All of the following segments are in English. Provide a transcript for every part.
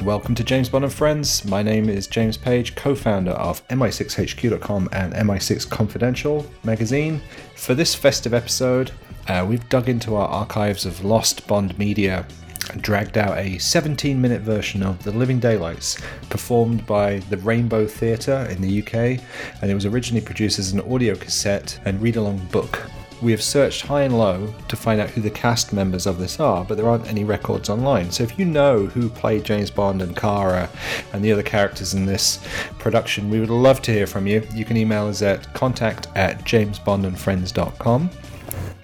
and welcome to James Bond and Friends. My name is James Page, co founder of MI6HQ.com and MI6 Confidential magazine. For this festive episode, uh, we've dug into our archives of lost Bond media and dragged out a 17 minute version of The Living Daylights, performed by the Rainbow Theatre in the UK, and it was originally produced as an audio cassette and read along book. We have searched high and low to find out who the cast members of this are, but there aren't any records online. So if you know who played James Bond and Kara and the other characters in this production, we would love to hear from you. You can email us at contact at jamesbondandfriends.com.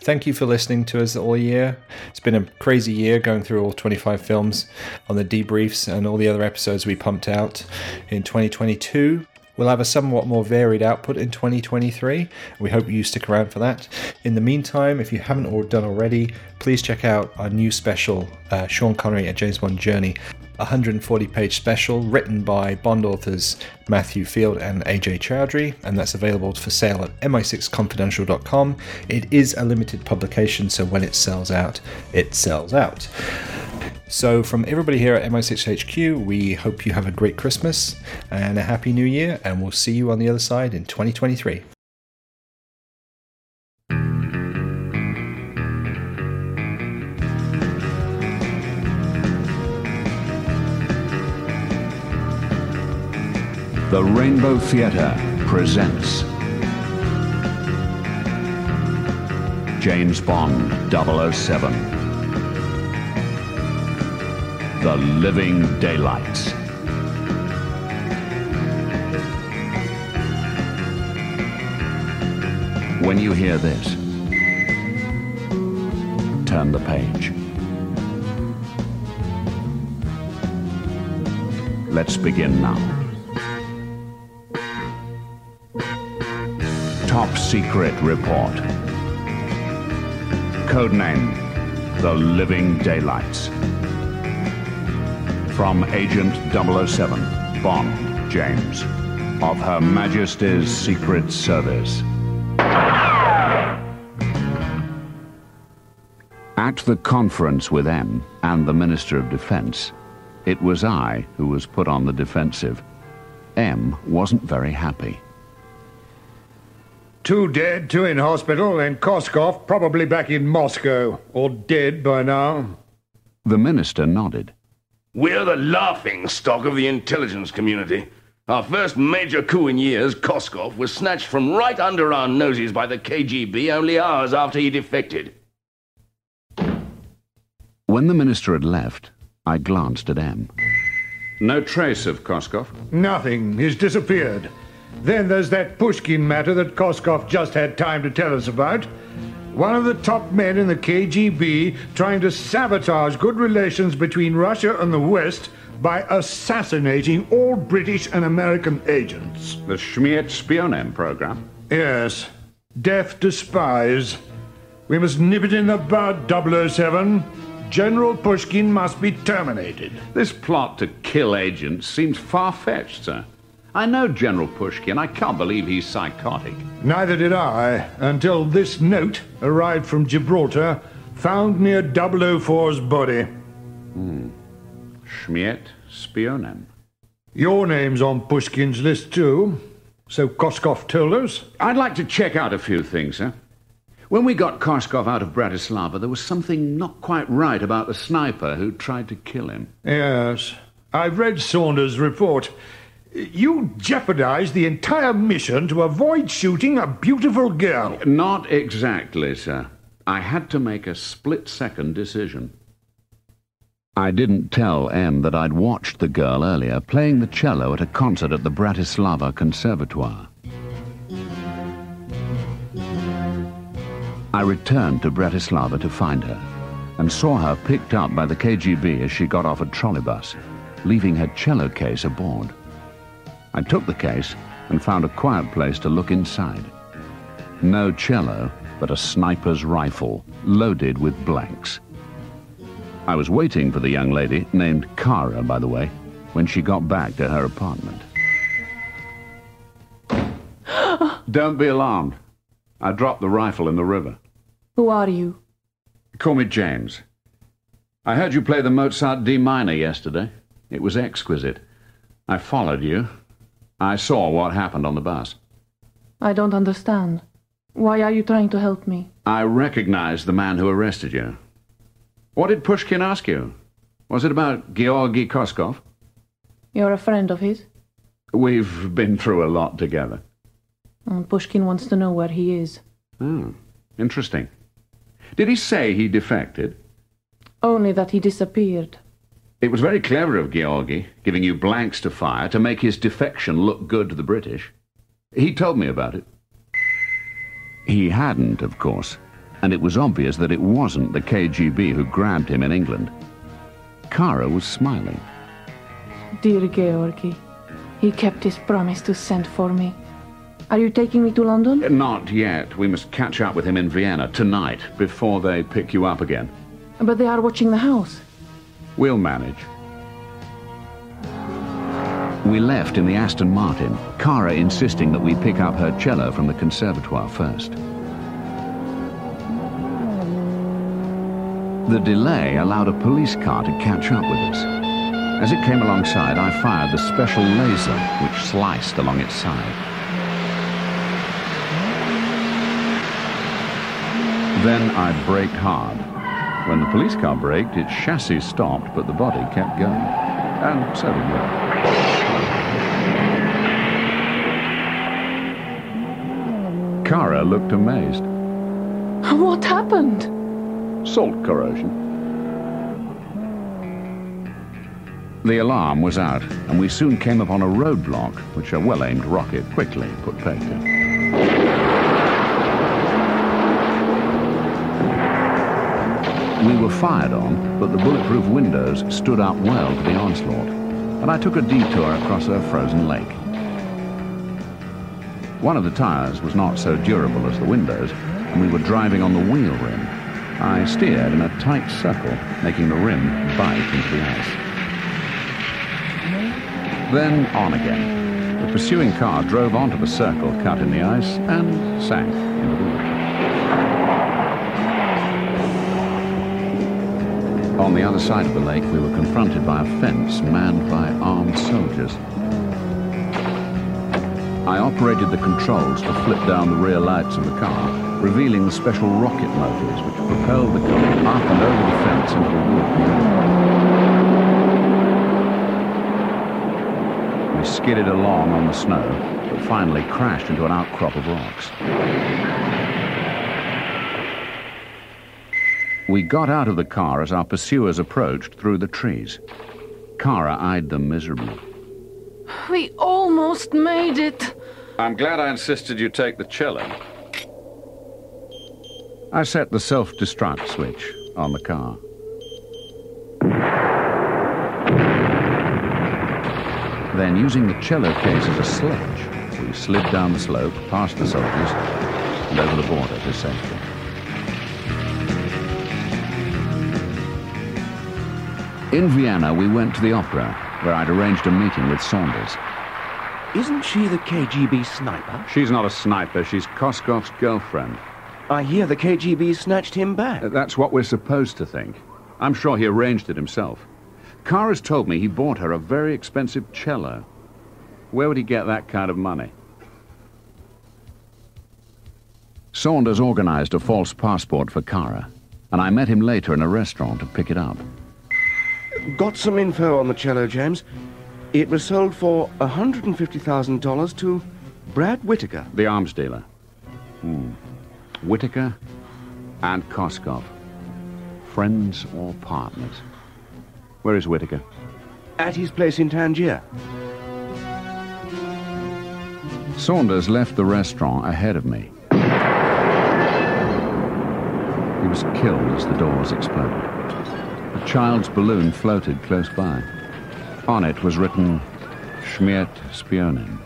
Thank you for listening to us all year. It's been a crazy year going through all 25 films on the debriefs and all the other episodes we pumped out in 2022. We'll have a somewhat more varied output in 2023. We hope you stick around for that. In the meantime, if you haven't done already, please check out our new special, uh, Sean Connery at James Bond Journey. 140 page special written by Bond authors Matthew Field and Ajay Chowdhury, and that's available for sale at mi6confidential.com. It is a limited publication, so when it sells out, it sells out. So, from everybody here at MI6HQ, we hope you have a great Christmas and a happy new year, and we'll see you on the other side in 2023. The Rainbow Theatre presents James Bond 007 The Living Daylights. When you hear this, turn the page. Let's begin now. Top Secret Report. Codename The Living Daylights. From Agent 007, Bond James, of Her Majesty's Secret Service. At the conference with M and the Minister of Defense, it was I who was put on the defensive. M wasn't very happy. Two dead, two in hospital, and Koskov probably back in Moscow, or dead by now. The minister nodded. We're the laughing stock of the intelligence community. Our first major coup in years, Koskov, was snatched from right under our noses by the KGB only hours after he defected. When the minister had left, I glanced at M. No trace of Koskov. Nothing. He's disappeared. Then there's that Pushkin matter that Koskov just had time to tell us about. One of the top men in the KGB trying to sabotage good relations between Russia and the West by assassinating all British and American agents. The Schmiert Spionem program. Yes, death to spies. We must nip it in the bud, 007. General Pushkin must be terminated. This plot to kill agents seems far fetched, sir. I know General Pushkin. I can't believe he's psychotic. Neither did I, until this note arrived from Gibraltar, found near 004's body. Hmm. Schmiert Spionem. Your name's on Pushkin's list, too. So Koskov told us. I'd like to check out a few things, sir. When we got Koskov out of Bratislava, there was something not quite right about the sniper who tried to kill him. Yes, I've read Saunders' report. You jeopardized the entire mission to avoid shooting a beautiful girl. Not exactly, sir. I had to make a split second decision. I didn't tell M that I'd watched the girl earlier playing the cello at a concert at the Bratislava Conservatoire. I returned to Bratislava to find her and saw her picked up by the KGB as she got off a trolleybus, leaving her cello case aboard. I took the case and found a quiet place to look inside. No cello, but a sniper's rifle loaded with blanks. I was waiting for the young lady, named Kara, by the way, when she got back to her apartment. Don't be alarmed. I dropped the rifle in the river. Who are you? Call me James. I heard you play the Mozart D minor yesterday. It was exquisite. I followed you. I saw what happened on the bus. I don't understand. Why are you trying to help me? I recognize the man who arrested you. What did Pushkin ask you? Was it about Georgy Koskov? You're a friend of his? We've been through a lot together. And Pushkin wants to know where he is. Oh, interesting. Did he say he defected? Only that he disappeared. It was very clever of Georgy, giving you blanks to fire to make his defection look good to the British. He told me about it. He hadn't, of course, and it was obvious that it wasn't the KGB who grabbed him in England. Kara was smiling. Dear Georgy, he kept his promise to send for me. Are you taking me to London? Uh, not yet. We must catch up with him in Vienna tonight before they pick you up again. But they are watching the house. We'll manage. We left in the Aston Martin, Kara insisting that we pick up her cello from the conservatoire first. The delay allowed a police car to catch up with us. As it came alongside, I fired the special laser, which sliced along its side. Then I braked hard. When the police car braked, its chassis stopped, but the body kept going. And so did we. Kara looked amazed. What happened? Salt corrosion. The alarm was out, and we soon came upon a roadblock, which a well-aimed rocket quickly put paid to. We were fired on, but the bulletproof windows stood up well to the onslaught, and I took a detour across a frozen lake. One of the tires was not so durable as the windows, and we were driving on the wheel rim. I steered in a tight circle, making the rim bite into the ice. Then on again. The pursuing car drove onto the circle cut in the ice and sank into the water. On the other side of the lake, we were confronted by a fence manned by armed soldiers. I operated the controls to flip down the rear lights of the car, revealing the special rocket motors which propelled the car up and over the fence into the wood. We skidded along on the snow, but finally crashed into an outcrop of rocks. We got out of the car as our pursuers approached through the trees. Kara eyed them miserably. We almost made it. I'm glad I insisted you take the cello. I set the self-destruct switch on the car. Then, using the cello case as a sledge, we slid down the slope, past the soldiers, and over the border to safety. In Vienna, we went to the opera, where I'd arranged a meeting with Saunders. Isn't she the KGB sniper? She's not a sniper, she's Koskov's girlfriend. I hear the KGB snatched him back. Uh, That's what we're supposed to think. I'm sure he arranged it himself. Kara's told me he bought her a very expensive cello. Where would he get that kind of money? Saunders organized a false passport for Kara, and I met him later in a restaurant to pick it up. Got some info on the cello, James. It was sold for $150,000 to Brad Whitaker. The arms dealer. Hmm. Whitaker and Koskov. Friends or partners? Where is Whitaker? At his place in Tangier. Saunders left the restaurant ahead of me. He was killed as the doors exploded. A child's balloon floated close by. On it was written, Schmiert Spionen.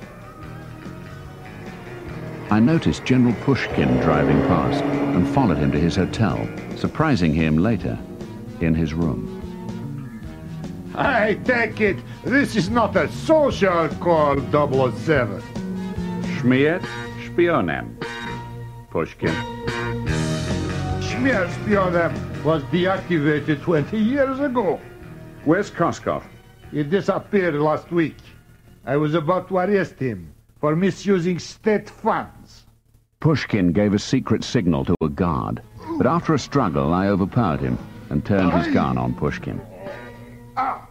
I noticed General Pushkin driving past and followed him to his hotel, surprising him later in his room. I take it this is not a social call, 007. Schmiert Spionen. Pushkin. Schmierspionem was deactivated 20 years ago. Where's Koskov? He disappeared last week. I was about to arrest him for misusing state funds. Pushkin gave a secret signal to a guard, but after a struggle, I overpowered him and turned his gun on Pushkin. Ah.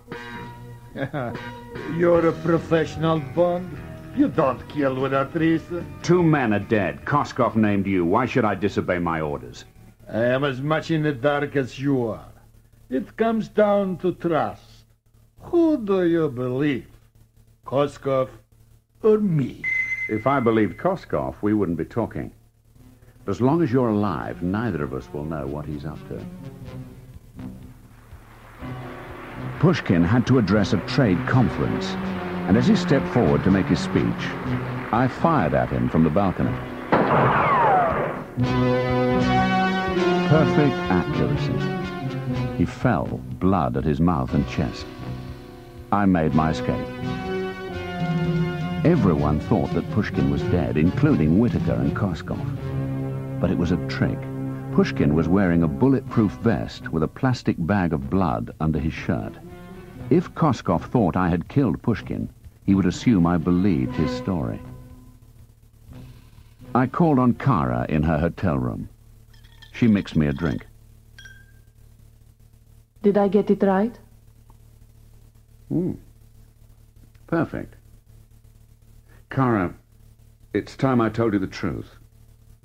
You're a professional, Bond. You don't kill without reason. Two men are dead. Koskov named you. Why should I disobey my orders? I am as much in the dark as you are. It comes down to trust. Who do you believe? Koskov or me? If I believed Koskov, we wouldn't be talking. But as long as you're alive, neither of us will know what he's up to. Pushkin had to address a trade conference, and as he stepped forward to make his speech, I fired at him from the balcony. Perfect accuracy. He fell, blood at his mouth and chest. I made my escape. Everyone thought that Pushkin was dead, including Whitaker and Koskov. But it was a trick. Pushkin was wearing a bulletproof vest with a plastic bag of blood under his shirt. If Koskov thought I had killed Pushkin, he would assume I believed his story. I called on Kara in her hotel room. She mixed me a drink. Did I get it right? Hmm. Perfect. Kara, it's time I told you the truth.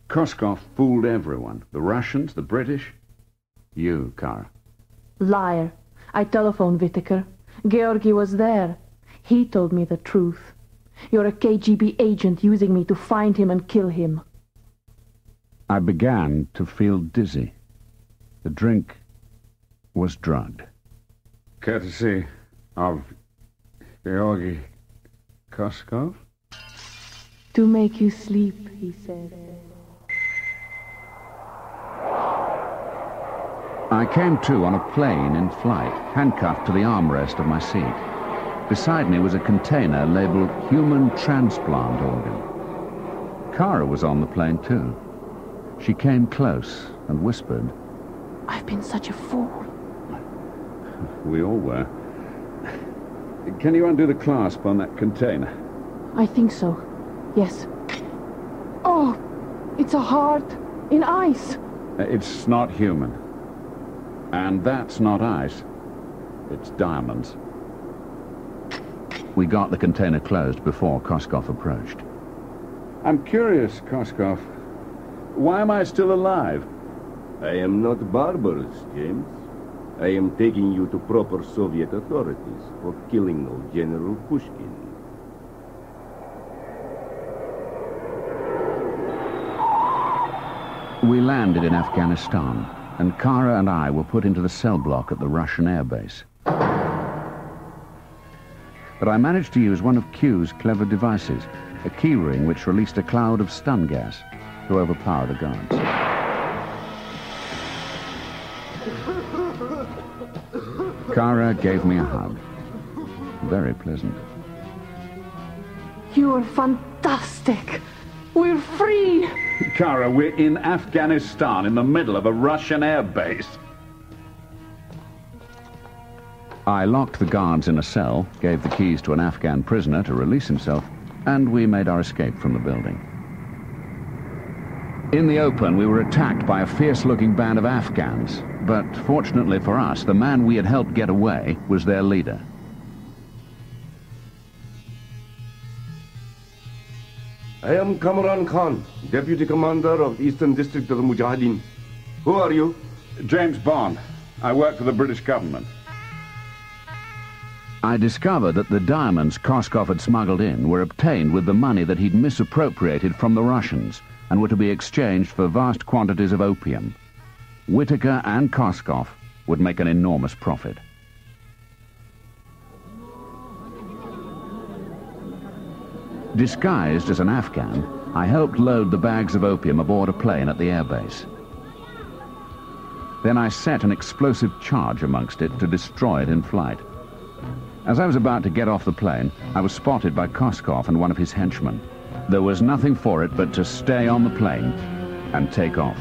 Koskov fooled everyone. The Russians, the British. You, Kara. Liar. I telephoned Whitaker. Georgi was there. He told me the truth. You're a KGB agent using me to find him and kill him. I began to feel dizzy. The drink was drugged. Courtesy of Georgi Koskov? To make you sleep, he said. I came to on a plane in flight, handcuffed to the armrest of my seat. Beside me was a container labeled Human Transplant Organ. Kara was on the plane too. She came close and whispered, I've been such a fool. We all were. Can you undo the clasp on that container? I think so. Yes. Oh, it's a heart in ice. Uh, it's not human. And that's not ice. It's diamonds. We got the container closed before Koskov approached. I'm curious, Koskov. Why am I still alive? I am not barbarous, James. I am taking you to proper Soviet authorities for killing of General Pushkin. We landed in Afghanistan, and Kara and I were put into the cell block at the Russian airbase. But I managed to use one of Q's clever devices, a keyring which released a cloud of stun gas to overpower the guards. Kara gave me a hug. Very pleasant. You're fantastic. We're free. Kara, we're in Afghanistan, in the middle of a Russian air base. I locked the guards in a cell, gave the keys to an Afghan prisoner to release himself, and we made our escape from the building. In the open, we were attacked by a fierce-looking band of Afghans, but fortunately for us, the man we had helped get away was their leader. I am Kamran Khan, Deputy Commander of Eastern District of the Mujahideen. Who are you? James Bond. I work for the British government. I discovered that the diamonds Koskov had smuggled in were obtained with the money that he'd misappropriated from the Russians and were to be exchanged for vast quantities of opium. Whitaker and Koskov would make an enormous profit. Disguised as an Afghan, I helped load the bags of opium aboard a plane at the airbase. Then I set an explosive charge amongst it to destroy it in flight. As I was about to get off the plane, I was spotted by Koskov and one of his henchmen. There was nothing for it but to stay on the plane and take off.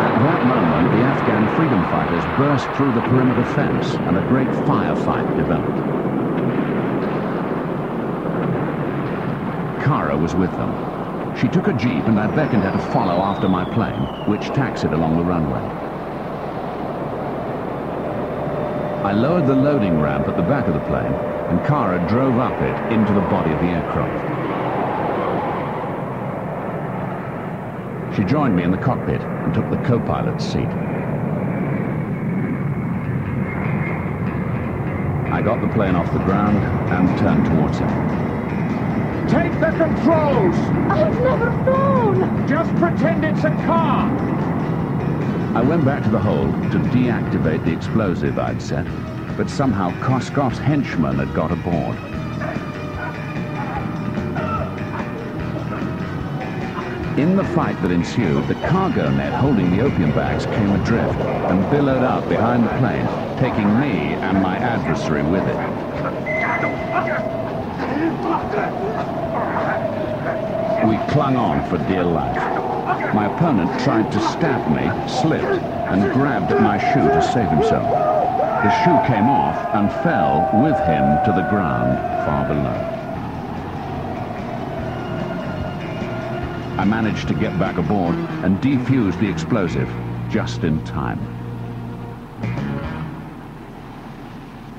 At that moment, the Afghan freedom fighters burst through the perimeter fence and a great firefight developed. Kara was with them. She took a jeep and I beckoned her to follow after my plane, which taxied along the runway. I lowered the loading ramp at the back of the plane and Kara drove up it into the body of the aircraft. She joined me in the cockpit and took the co-pilot's seat. I got the plane off the ground and turned towards him. Take the controls! I've never flown! Just pretend it's a car! I went back to the hold to deactivate the explosive I'd set, but somehow Koskov's henchman had got aboard. In the fight that ensued, the cargo net holding the opium bags came adrift and billowed out behind the plane, taking me and my adversary with it. We clung on for dear life. My opponent tried to stab me, slipped, and grabbed at my shoe to save himself. His shoe came off and fell with him to the ground far below. I managed to get back aboard and defuse the explosive just in time.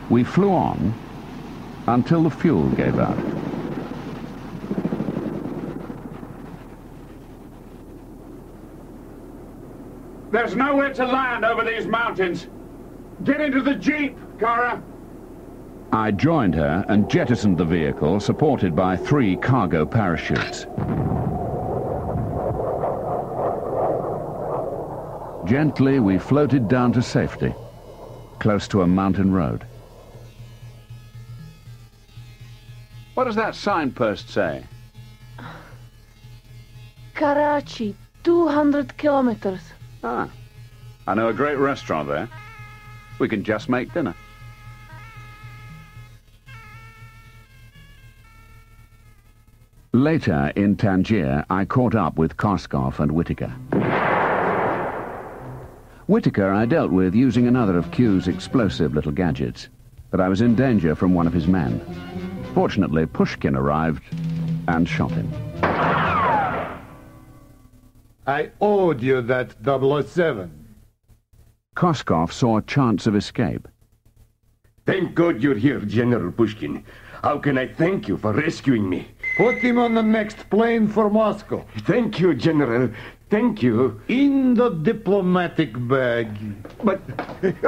We flew on until the fuel gave out. There's nowhere to land over these mountains. Get into the jeep, Kara. I joined her and jettisoned the vehicle, supported by three cargo parachutes. Gently, we floated down to safety, close to a mountain road. What does that signpost say? Karachi, 200 kilometers. Ah, I know a great restaurant there. We can just make dinner. Later, in Tangier, I caught up with Koskov and Whitaker. Whitaker I dealt with using another of Q's explosive little gadgets, but I was in danger from one of his men. Fortunately, Pushkin arrived and shot him. I owed you that 007. Koskov saw a chance of escape. Thank God you're here, General Pushkin. How can I thank you for rescuing me? Put him on the next plane for Moscow. Thank you, General. Thank you. In the diplomatic bag. But,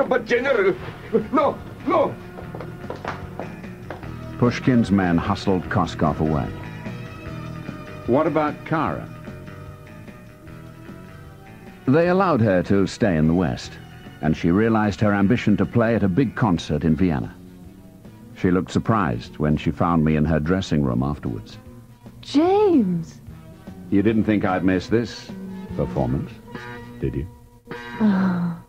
but, General, no, no. Pushkin's men hustled Koskov away. What about Kara? They allowed her to stay in the West, and she realized her ambition to play at a big concert in Vienna. She looked surprised when she found me in her dressing room afterwards. James! You didn't think I'd miss this performance, did you? Ah.